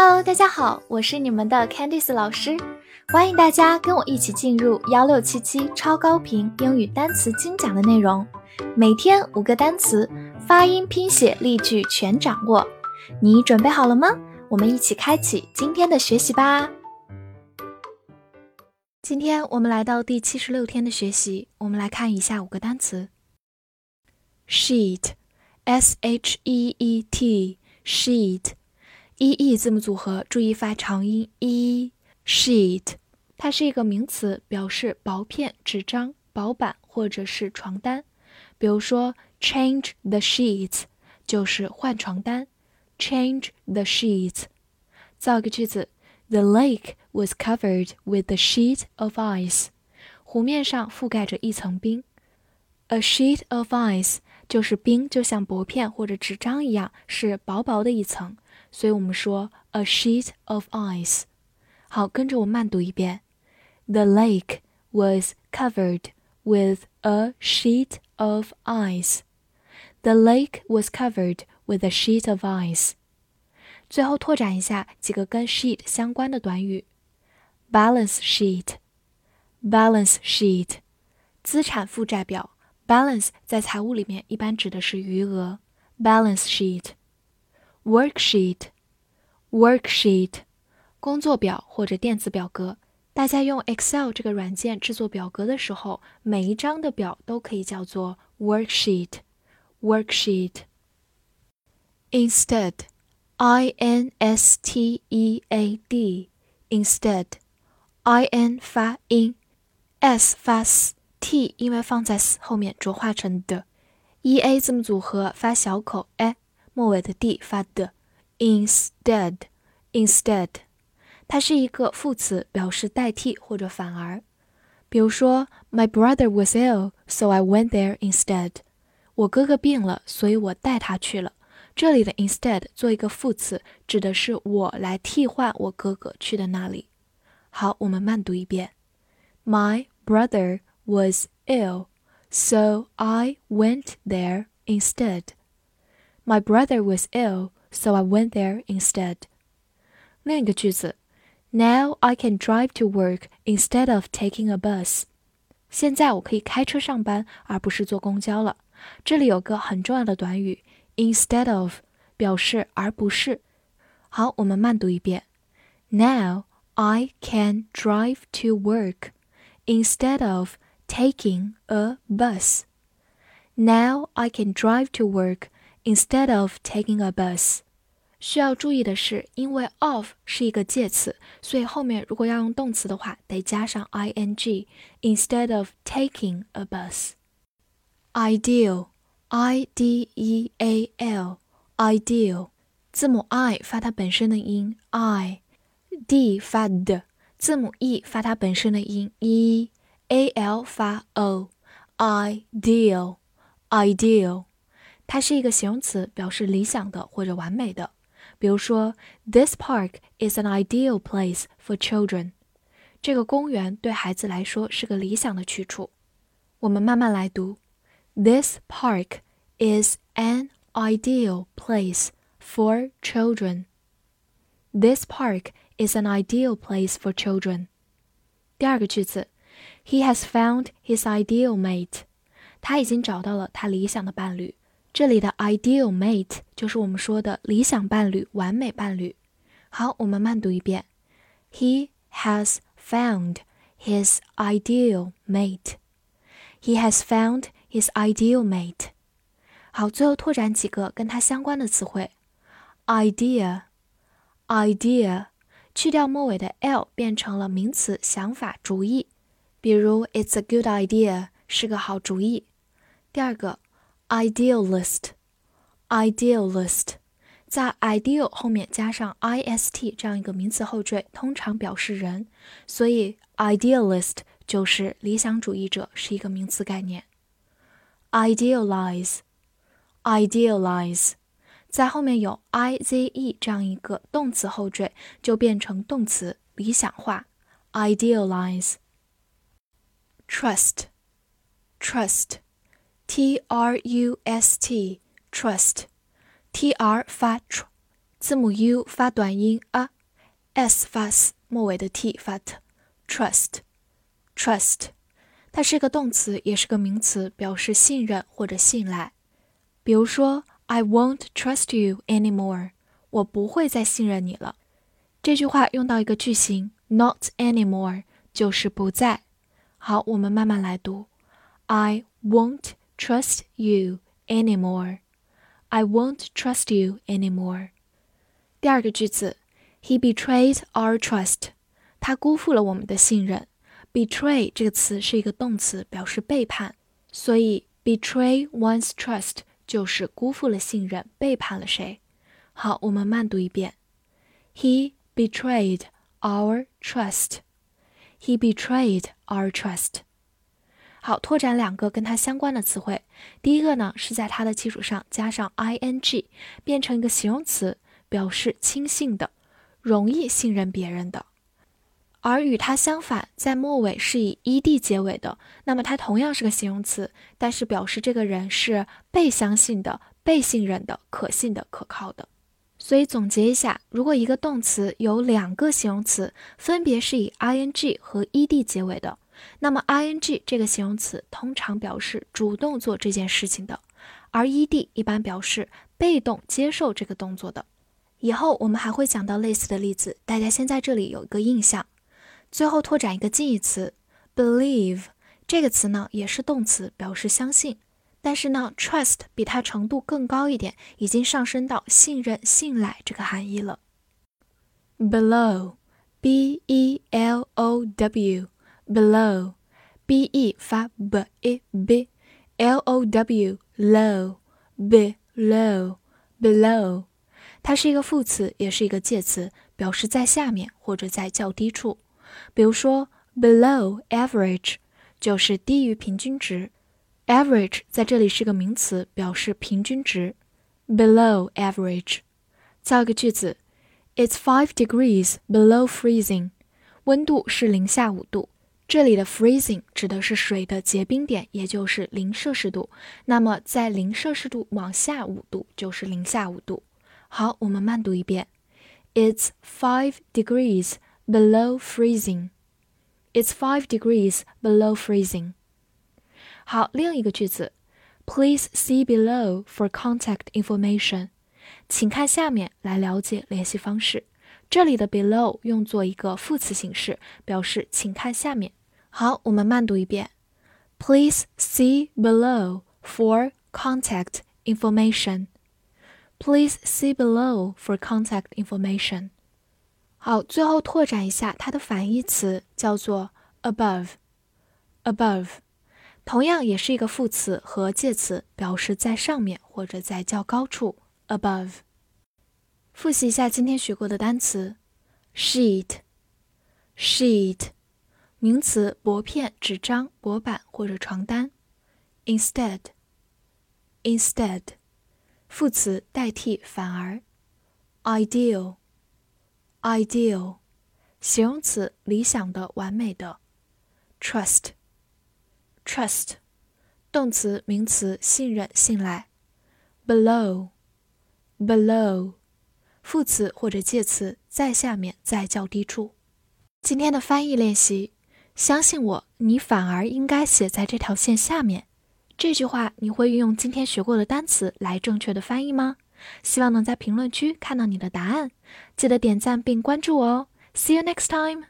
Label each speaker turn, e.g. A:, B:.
A: Hello，大家好，我是你们的 Candice 老师，欢迎大家跟我一起进入幺六七七超高频英语单词精讲的内容，每天五个单词，发音、拼写、例句全掌握，你准备好了吗？我们一起开启今天的学习吧。今天我们来到第七十六天的学习，我们来看以下五个单词：sheet，s h e e t，sheet。E e 字母组合，注意发长音 e。sheet，它是一个名词，表示薄片、纸张、薄板或者是床单。比如说，change the sheets 就是换床单。change the sheets。造个句子：The lake was covered with a sheet of ice。湖面上覆盖着一层冰。A sheet of ice 就是冰，就像薄片或者纸张一样，是薄薄的一层。所以我们说 a sheet of ice。好，跟着我慢读一遍。The lake was covered with a sheet of ice. The lake was covered with a sheet of ice. 最后拓展一下几个跟 sheet 相关的短语：balance sheet，balance sheet，资产负债表。balance 在财务里面一般指的是余额。balance sheet。 worksheet，worksheet，工作表或者电子表格。大家用 Excel 这个软件制作表格的时候，每一张的表都可以叫做 worksheet。worksheet。instead，i n s t e a d，instead，i n 发音，s 发 s，t 因为放在 s 后面浊化成的，e a 字母组合发小口 a。 末尾的 d 发的，instead，instead，它是一个副词，表示代替或者反而。比如说，My brother was ill, so I went there instead。我哥哥病了，所以我带他去了。这里的 instead 做一个副词，指的是我来替换我哥哥去的那里。好，我们慢读一遍。My brother was ill, so I went there instead. My brother was ill, so I went there instead. 另一个句子，Now I can drive to work instead of taking a bus. 现在我可以开车上班，而不是坐公交了。这里有个很重要的短语 instead of，表示而不是。好，我们慢读一遍。Now I can drive to work instead of taking a bus. Now I can drive to work Instead of taking a bus，需要注意的是，因为 of 是一个介词，所以后面如果要用动词的话，得加上 ing。Instead of taking a bus。Ideal，I D E A L，ideal，字母 i 发它本身的音 i，d 发的，字母 e 发它本身的音 e，a l 发 o，ideal，ideal。 它是一个形容词，表示理想的或者完美的。比如说，This park is an ideal place for children。这个公园对孩子来说是个理想的去处。我们慢慢来读，This park is an ideal place for children. This park is an ideal place for children. 第二个句子，He has found his ideal mate. 他已经找到了他理想的伴侣。这里的 ideal mate 就是我们说的理想伴侣、完美伴侣。好，我们慢读一遍。He has found his ideal mate. He has found his ideal mate. 好，最后拓展几个跟它相关的词汇。idea，idea，去掉末尾的 l 变成了名词想法、主意。比如，It's a good idea，是个好主意。第二个。 idealist, idealist，在 ideal 后面加上 ist 这样一个名词后缀，通常表示人，所以 idealist 就是理想主义者，是一个名词概念。idealize, idealize，在后面有 ize 这样一个动词后缀，就变成动词理想化。idealize, trust, trust。 T R U S T trust，T R 发 tr 字母 U 发短音 a，s 发 s，末尾的 t 发 t，trust，trust，它是个动词，也是个名词，表示信任或者信赖。比如说，I won't trust you anymore，我不会再信任你了。这句话用到一个句型，not anymore，就是不再。好，我们慢慢来读，I won't trust you anymore。I won't trust you anymore。第二个句子，He betrayed our trust。他辜负了我们的信任。Betray 这个词是一个动词，表示背叛，所以 betray one's trust 就是辜负了信任，背叛了谁。好，我们慢读一遍。He betrayed our trust. He betrayed our trust. 好，拓展两个跟它相关的词汇。第一个呢，是在它的基础上加上 ing，变成一个形容词，表示轻信的，容易信任别人的。而与它相反，在末尾是以 ed 结尾的，那么它同样是个形容词，但是表示这个人是被相信的、被信任的、可信的、可靠的。所以总结一下，如果一个动词有两个形容词，分别是以 ing 和 ed 结尾的，那么 ing 这个形容词通常表示主动做这件事情的，而 ed 一般表示被动接受这个动作的。以后我们还会讲到类似的例子，大家先在这里有一个印象。最后拓展一个近义词，believe 这个词呢也是动词，表示相信。但是呢，trust 比它程度更高一点，已经上升到信任、信赖这个含义了。below，b e l o w w，below，b e 发 b e b，l o w low，below，below，它是一个副词，也是一个介词，表示在下面或者在较低处。比如说，below average 就是低于平均值。Average 在这里是个名词，表示平均值。Below average，造一个句子：It's five degrees below freezing。温度是零下五度。 这里的 freezing 指的是水的结冰点，也就是零摄氏度。那么在零摄氏度往下五度就是零下五度。好，我们慢读一遍：It's five degrees below freezing. It's five degrees below freezing. 好，另一个句子，Please see below for contact information。请看下面来了解联系方式。这里的 below 用作一个副词形式，表示请看下面。好，我们慢读一遍，Please see below for contact information. Please see below for contact information. 好，最后拓展一下它的反义词，叫做 above。above。同样也是一个副词和介词，表示在上面或者在较高处。above。复习一下今天学过的单词：sheet，sheet， 名词，薄片、纸张、薄板或者床单；instead，instead，副词，代替、反而；ideal，ideal，形容词，理想的、完美的；trust。trust，动词、名词，信任、信赖。below，below，副词或者介词，在下面，在较低处。今天的翻译练习， 相信我，你反而应该写在这条线下面。这句话你会运用今天学过的单词来正确的翻译吗？希望能在评论区看到你的答案。记得点赞并关注我哦。See you next time.